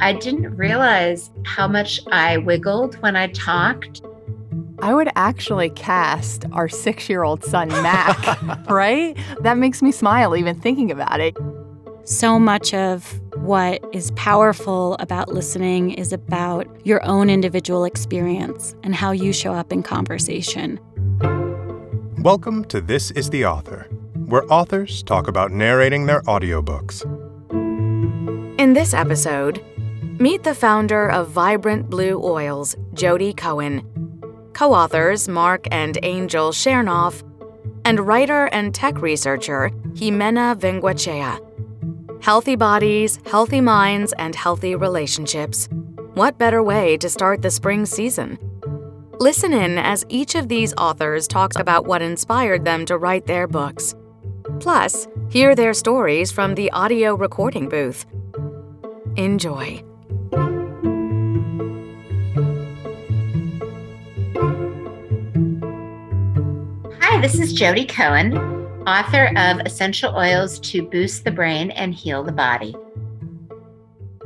I didn't realize how much I wiggled when I talked. I would actually cast our six year old son, Mac, right? That makes me smile even thinking about it. So much of what is powerful about listening is about your own individual experience and how you show up in conversation. Welcome to This is the Author, where authors talk about narrating their audiobooks. In this episode, meet the founder of Vibrant Blue Oils, Jodi Cohen, co authors Marc and Angel Chernoff, and writer and tech researcher Ximena Vengoechea. Healthy bodies, healthy minds, and healthy relationships. What better way to start the spring season? Listen in as each of these authors talks about what inspired them to write their books. Plus, hear their stories from the audio recording booth. Enjoy. Hi, this is Jodi Cohen, author of Essential Oils to Boost the Brain and Heal the Body.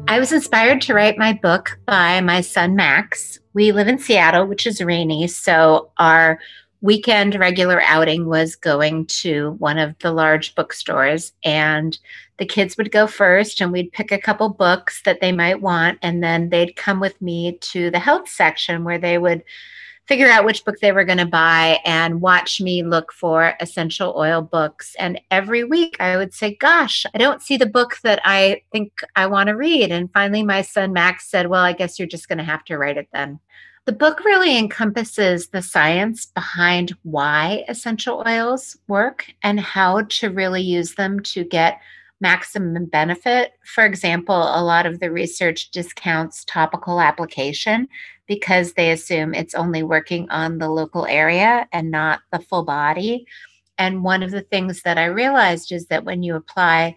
I was inspired to write my book by my son Max. We live in Seattle, which is rainy, so our weekend regular outing was going to one of the large bookstores and the kids would go first and we'd pick a couple books that they might want and then they'd come with me to the health section where they would figure out which book they were going to buy and watch me look for essential oil books. And every week i would say gosh i don't see the book that i think i want to read. And finally my son max said well i guess you're just going to have to write it then. The book really encompasses the science behind why essential oils work and how to really use them to get maximum benefit. For example, a lot of the research discounts topical application because they assume it's only working on the local area and not the full body. And one of the things that I realized is that when you apply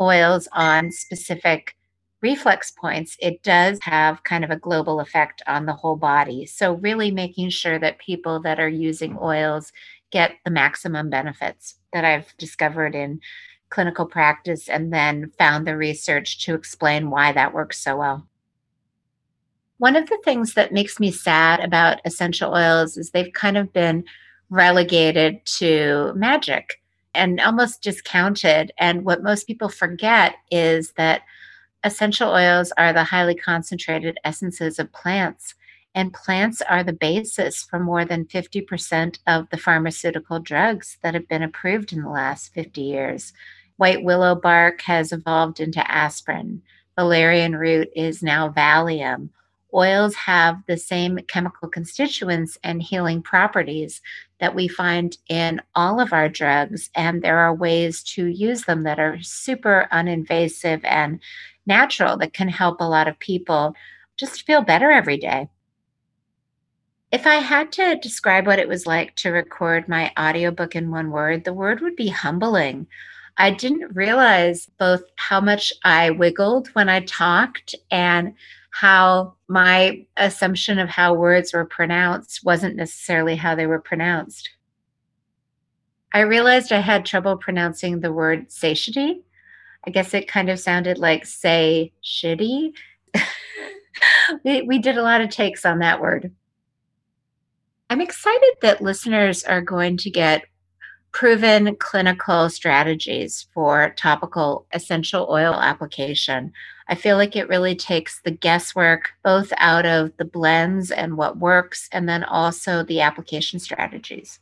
oils on specific reflex points, it does have kind of a global effect on the whole body. So, really making sure that people that are using oils get the maximum benefits that I've discovered in clinical practice and then found the research to explain why that works so well. One of the things that makes me sad about essential oils is they've kind of been relegated to magic and almost discounted. And what most people forget is that essential oils are the highly concentrated essences of plants, and plants are the basis for more than 50% of the pharmaceutical drugs that have been approved in the last 50 years. White willow bark has evolved into aspirin. Valerian root is now Valium. Oils have the same chemical constituents and healing properties that we find in all of our drugs, and there are ways to use them that are super uninvasive and natural that can help a lot of people just feel better every day. If I had to describe what it was like to record my audiobook in one word, the word would be humbling. I didn't realize both how much I wiggled when I talked and how my assumption of how words were pronounced wasn't necessarily how they were pronounced. I realized I had trouble pronouncing the word satiety I guess it kind of sounded like say shitty. we, we did a lot of takes on that word. I'm excited that listeners are going to get proven clinical strategies for topical essential oil application. I feel like it really takes the guesswork both out of the blends and what works, and then also the application strategies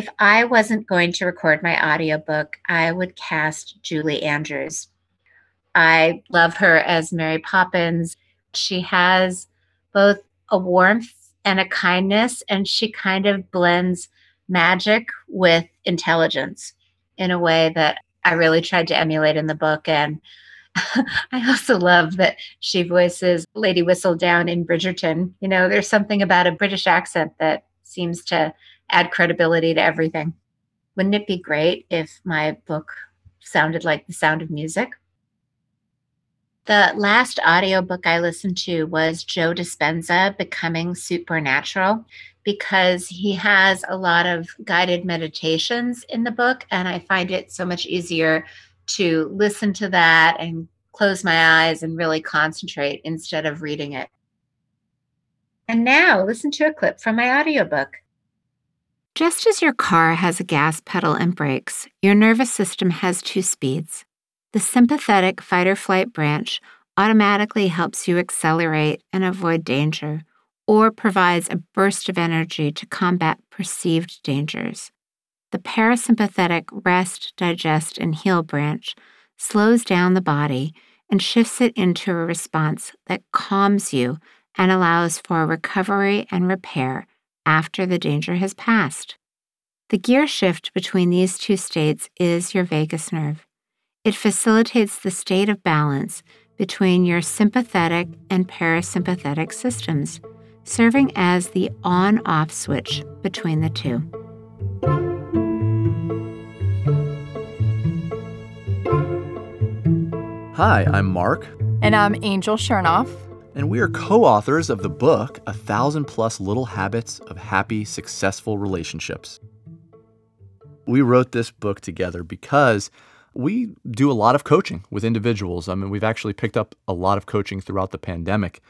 if I wasn't going to record my audiobook, I would cast Julie Andrews. I love her as Mary Poppins. She has both a warmth and a kindness, and she kind of blends magic with intelligence in a way that I really tried to emulate in the book. And I also love that she voices Lady Whistledown in Bridgerton. You know, there's something about a British accent that seems to add credibility to everything. Wouldn't it be great if my book sounded like the sound of music? The last audiobook I listened to was Joe Dispenza Becoming Supernatural because he has a lot of guided meditations in the book and I find it so much easier to listen to that and close my eyes and really concentrate instead of reading it. And now listen to a clip from my audiobook. Just as your car has a gas pedal and brakes, your nervous system has two speeds. The sympathetic fight or flight branch automatically helps you accelerate and avoid danger, or provides a burst of energy to combat perceived dangers. The parasympathetic rest, digest, and heal branch slows down the body and shifts it into a response that calms you and allows for recovery and repair after the danger has passed. The gear shift between these two states is your vagus nerve. It facilitates the state of balance between your sympathetic and parasympathetic systems, serving as the on off switch between the two. Hi, I'm Marc. And I'm Angel Chernoff. And we are co authors of the book, A Thousand Plus Little Habits of Happy, Successful Relationships. We wrote this book together because we do a lot of coaching with individuals. I mean, we've actually picked up a lot of coaching throughout the pandemic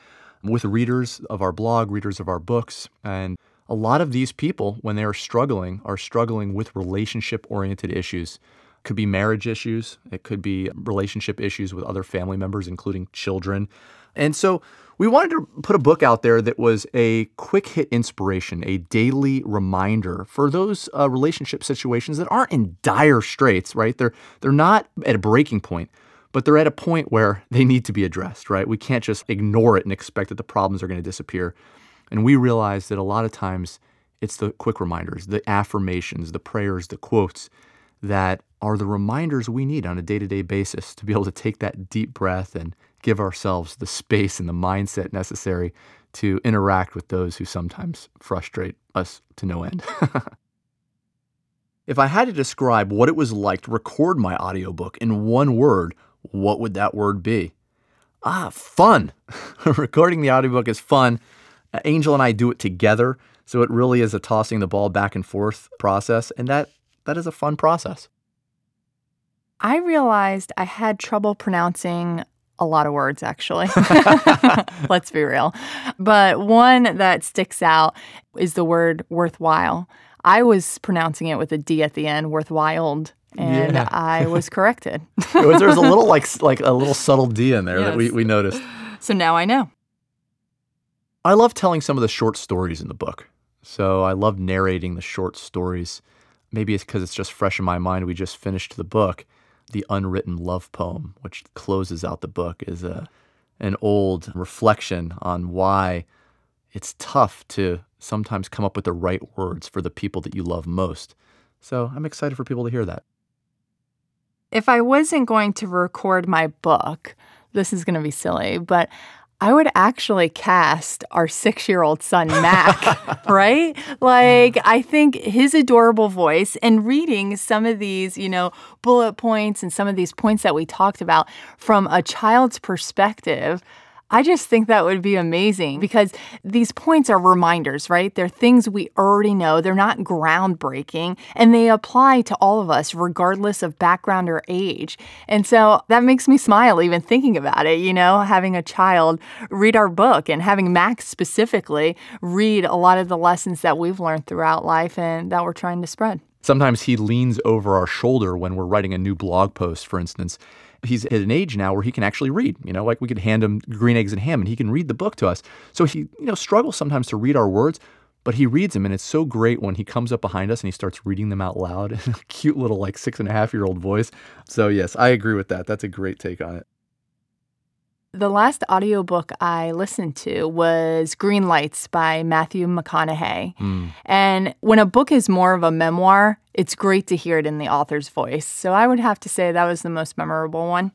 with readers of our blog, readers of our books. And a lot of these people, when they are struggling, are struggling with relationship oriented issues could be marriage issues, it could be relationship issues with other family members, including children. And so we wanted to put a book out there that was a quick hit inspiration, a daily reminder for those uh, relationship situations that aren't in dire straits, right? They're they're not at a breaking point, but they're at a point where they need to be addressed, right? We can't just ignore it and expect that the problems are going to disappear. And we realize that a lot of times it's the quick reminders, the affirmations, the prayers, the quotes that are the reminders we need on a day to day basis to be able to take that deep breath and give ourselves the space and the mindset necessary to interact with those who sometimes frustrate us to no end. if I had to describe what it was like to record my audiobook in one word, what would that word be? Ah, fun. Recording the audiobook is fun. Angel and I do it together, so it really is a tossing the ball back and forth process, and that that is a fun process. I realized I had trouble pronouncing a lot of words, actually. Let's be real. But one that sticks out is the word worthwhile. I was pronouncing it with a D at the end, worthwhile, and yeah. I was corrected. There's a little like like a little subtle D in there yes. that we, we noticed. So now I know. I love telling some of the short stories in the book. So I love narrating the short stories. Maybe it's because it's just fresh in my mind. We just finished the book the unwritten love poem, which closes out the book, is a an old reflection on why it's tough to sometimes come up with the right words for the people that you love most. So I'm excited for people to hear that. If I wasn't going to record my book, this is going to be silly, but I would actually cast our six year old son, Mac, right? Like, I think his adorable voice and reading some of these, you know, bullet points and some of these points that we talked about from a child's perspective I just think that would be amazing because these points are reminders, right? They're things we already know. They're not groundbreaking and they apply to all of us, regardless of background or age. And so that makes me smile even thinking about it, you know, having a child read our book and having Max specifically read a lot of the lessons that we've learned throughout life and that we're trying to spread. Sometimes he leans over our shoulder when we're writing a new blog post, for instance he's at an age now where he can actually read. You know, like we could hand him Green Eggs and Ham and he can read the book to us. So he, you know, struggles sometimes to read our words, but he reads them and it's so great when he comes up behind us and he starts reading them out loud in a cute little like six and a half year old voice. So yes, I agree with that. That's a great take on it. The last audiobook I listened to was Green Lights by Matthew McConaughey. Mm. And when a book is more of a memoir, it's great to hear it in the author's voice. So I would have to say that was the most memorable one.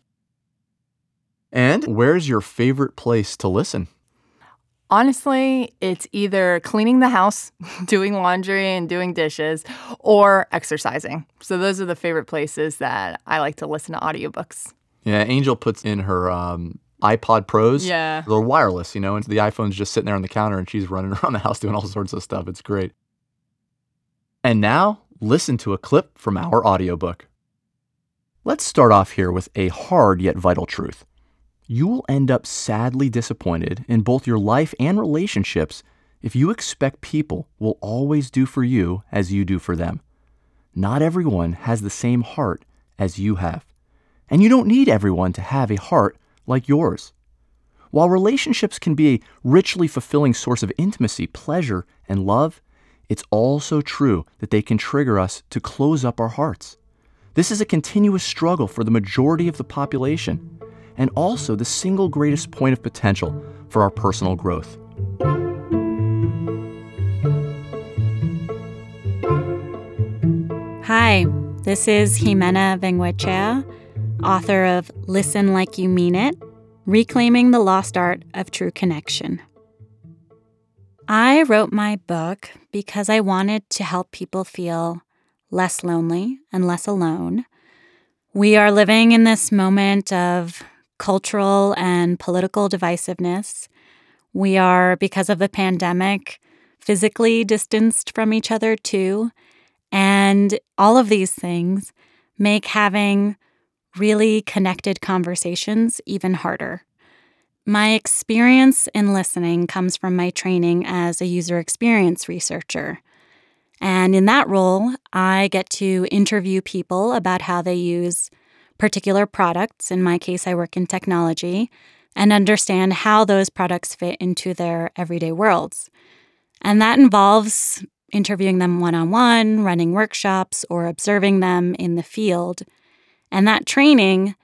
And where's your favorite place to listen? Honestly, it's either cleaning the house, doing laundry, and doing dishes, or exercising. So those are the favorite places that I like to listen to audiobooks. Yeah, Angel puts in her um, AirPod Pros. Yeah. They're wireless, you know, and the iPhone's just sitting there on the counter and she's running around the house doing all sorts of stuff. It's great. And now, listen to a clip from our audiobook. Let's start off here with a hard yet vital truth. you will end up sadly disappointed in both your life and relationships if you expect people will always do for you as you do for them. Not everyone has the same heart as you have, and you don't need everyone to have a heart like yours. While relationships can be a richly fulfilling source of intimacy, pleasure, and love, it's also true that they can trigger us to close up our hearts. This is a continuous struggle for the majority of the population, and also the single greatest point of potential for our personal growth. Hi, this is Ximena Vengoechea, author of Listen Like You Mean It Reclaiming the Lost Art of True Connection. I wrote my book because I wanted to help people feel less lonely and less alone. We are living in this moment of cultural and political divisiveness. We are, because of the pandemic, physically distanced from each other too. And all of these things make having really connected conversations even harder. My experience in listening comes from my training as a user experience researcher. And in that role, I get to interview people about how they use particular products. In my case, I work in technology and understand how those products fit into their everyday worlds. And that involves interviewing them one on one, running workshops, or observing them in the field. And that training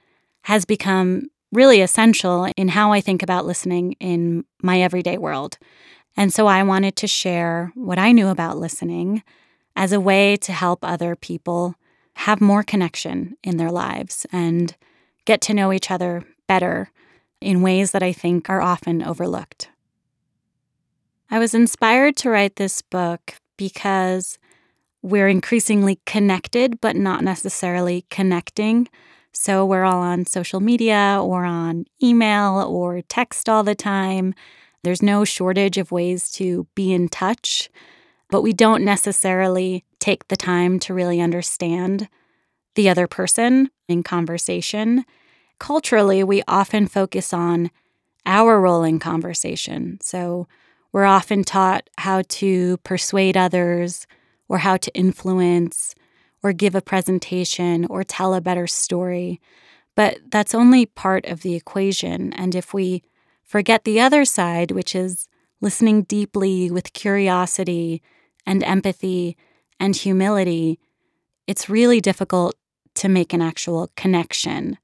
has become really essential in how I think about listening in my everyday world. And so I wanted to share what I knew about listening as a way to help other people have more connection in their lives and get to know each other better in ways that I think are often overlooked. I was inspired to write this book because we're increasingly connected, but not necessarily connecting. So we're all on social media or on email or text all the time. There's no shortage of ways to be in touch, but we don't necessarily take the time to really understand the other person in conversation. Culturally, we often focus on our role in conversation. So we're often taught how to persuade others or how to influence or give a presentation or tell a better story. But that's only part of the equation. And if we forget the other side, which is listening deeply with curiosity and empathy and humility, it's really difficult to make an actual connection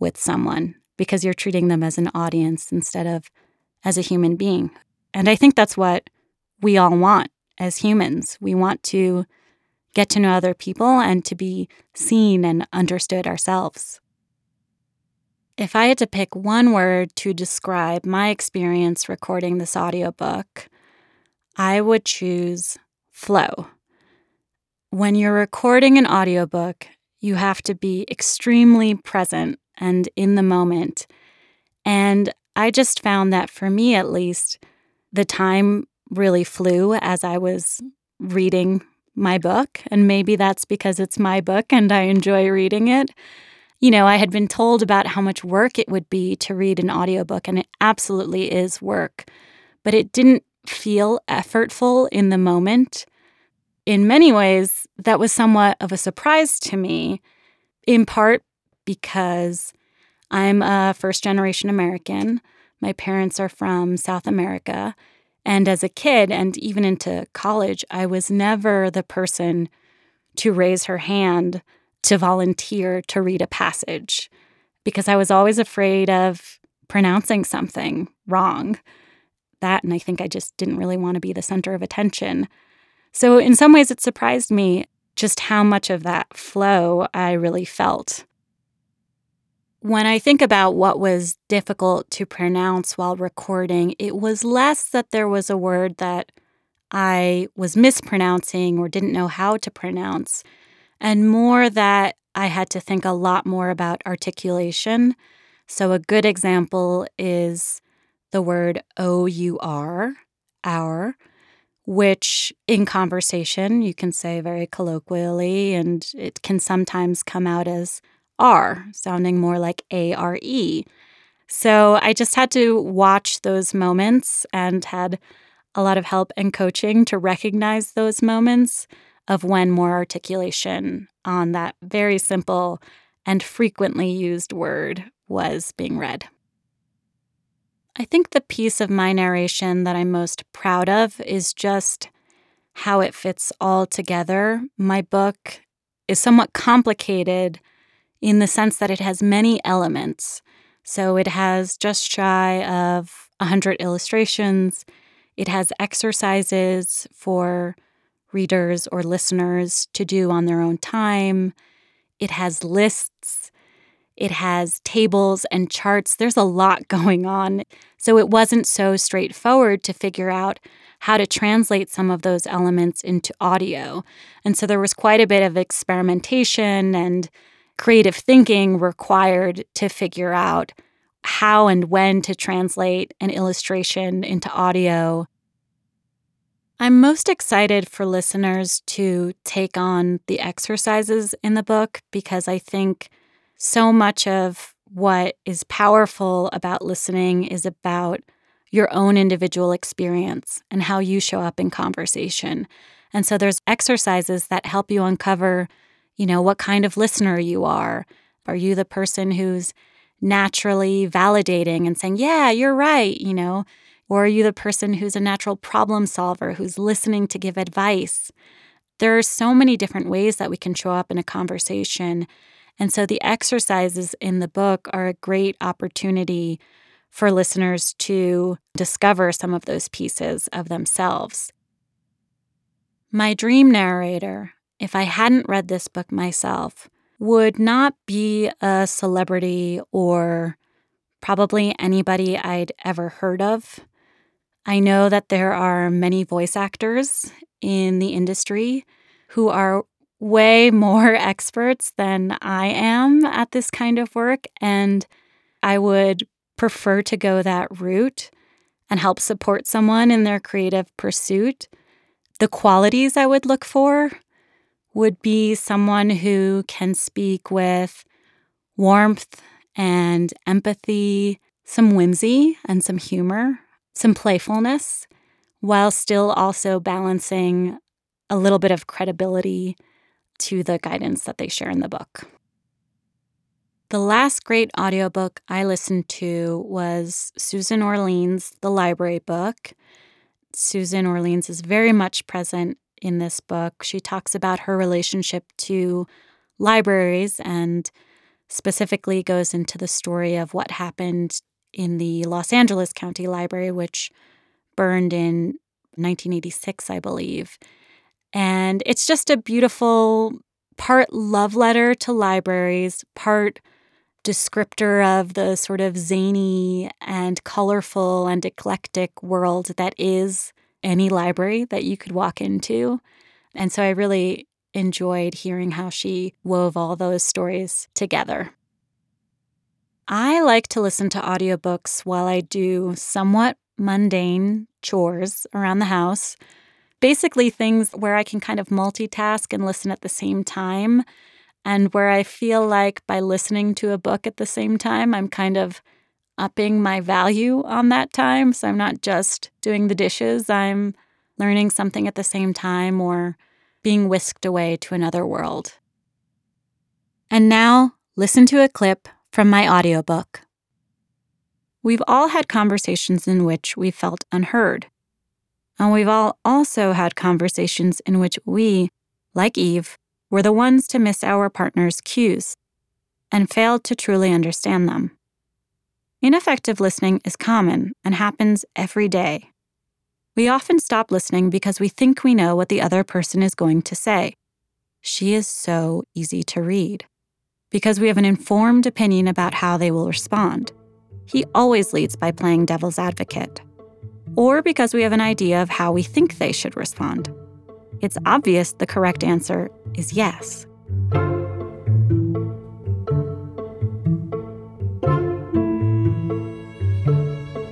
with someone because you're treating them as an audience instead of as a human being. And I think that's what we all want as humans. We want to get to know other people and to be seen and understood ourselves. If I had to pick one word to describe my experience recording this audiobook, I would choose flow. When you're recording an audiobook, you have to be extremely present and in the moment. And I just found that for me, at least, the time really flew as I was reading my book. And maybe that's because it's my book and I enjoy reading it. You know, I had been told about how much work it would be to read an audiobook, and it absolutely is work, but it didn't feel effortful in the moment. In many ways, that was somewhat of a surprise to me, in part because I'm a first generation American. My parents are from South America. And as a kid and even into college, I was never the person to raise her hand to volunteer to read a passage because I was always afraid of pronouncing something wrong. That, and I think I just didn't really want to be the center of attention. So, in some ways, it surprised me just how much of that flow I really felt. When I think about what was difficult to pronounce while recording, it was less that there was a word that I was mispronouncing or didn't know how to pronounce, and more that I had to think a lot more about articulation. So, a good example is the word O U R, our, which in conversation you can say very colloquially, and it can sometimes come out as R, sounding more like A R E. So I just had to watch those moments and had a lot of help and coaching to recognize those moments of when more articulation on that very simple and frequently used word was being read. I think the piece of my narration that I'm most proud of is just how it fits all together. My book is somewhat complicated in the sense that it has many elements. So it has just shy of 100 illustrations. It has exercises for readers or listeners to do on their own time. It has lists. It has tables and charts. There's a lot going on. So it wasn't so straightforward to figure out how to translate some of those elements into audio. And so there was quite a bit of experimentation and creative thinking required to figure out how and when to translate an illustration into audio. I'm most excited for listeners to take on the exercises in the book because I think so much of what is powerful about listening is about your own individual experience and how you show up in conversation. And so there's exercises that help you uncover, you know, what kind of listener you are. Are you the person who's naturally validating and saying, "Yeah, you're right," you know? Or are you the person who's a natural problem solver who's listening to give advice? There are so many different ways that we can show up in a conversation. And so the exercises in the book are a great opportunity for listeners to discover some of those pieces of themselves. My dream narrator, if I hadn't read this book myself, would not be a celebrity or probably anybody I'd ever heard of. I know that there are many voice actors in the industry who are way more experts than I am at this kind of work. And I would prefer to go that route and help support someone in their creative pursuit. The qualities I would look for would be someone who can speak with warmth and empathy, some whimsy and some humor, some playfulness, while still also balancing a little bit of credibility to the guidance that they share in the book. The last great audiobook I listened to was Susan Orlean's The Library Book. Susan Orlean's is very much present in this book. She talks about her relationship to libraries and specifically goes into the story of what happened in the Los Angeles County Library, which burned in 1986, I believe. And it's just a beautiful part love letter to libraries, part descriptor of the sort of zany and colorful and eclectic world that is any library that you could walk into. And so I really enjoyed hearing how she wove all those stories together. I like to listen to audiobooks while I do somewhat mundane chores around the house. Basically, things where I can kind of multitask and listen at the same time, and where I feel like by listening to a book at the same time, I'm kind of upping my value on that time. So I'm not just doing the dishes, I'm learning something at the same time or being whisked away to another world. And now, listen to a clip from my audiobook. We've all had conversations in which we felt unheard. And we've all also had conversations in which we, like Eve, were the ones to miss our partner's cues and failed to truly understand them. Ineffective listening is common and happens every day. We often stop listening because we think we know what the other person is going to say. She is so easy to read. Because we have an informed opinion about how they will respond. He always leads by playing devil's advocate. Or because we have an idea of how we think they should respond. It's obvious the correct answer is yes.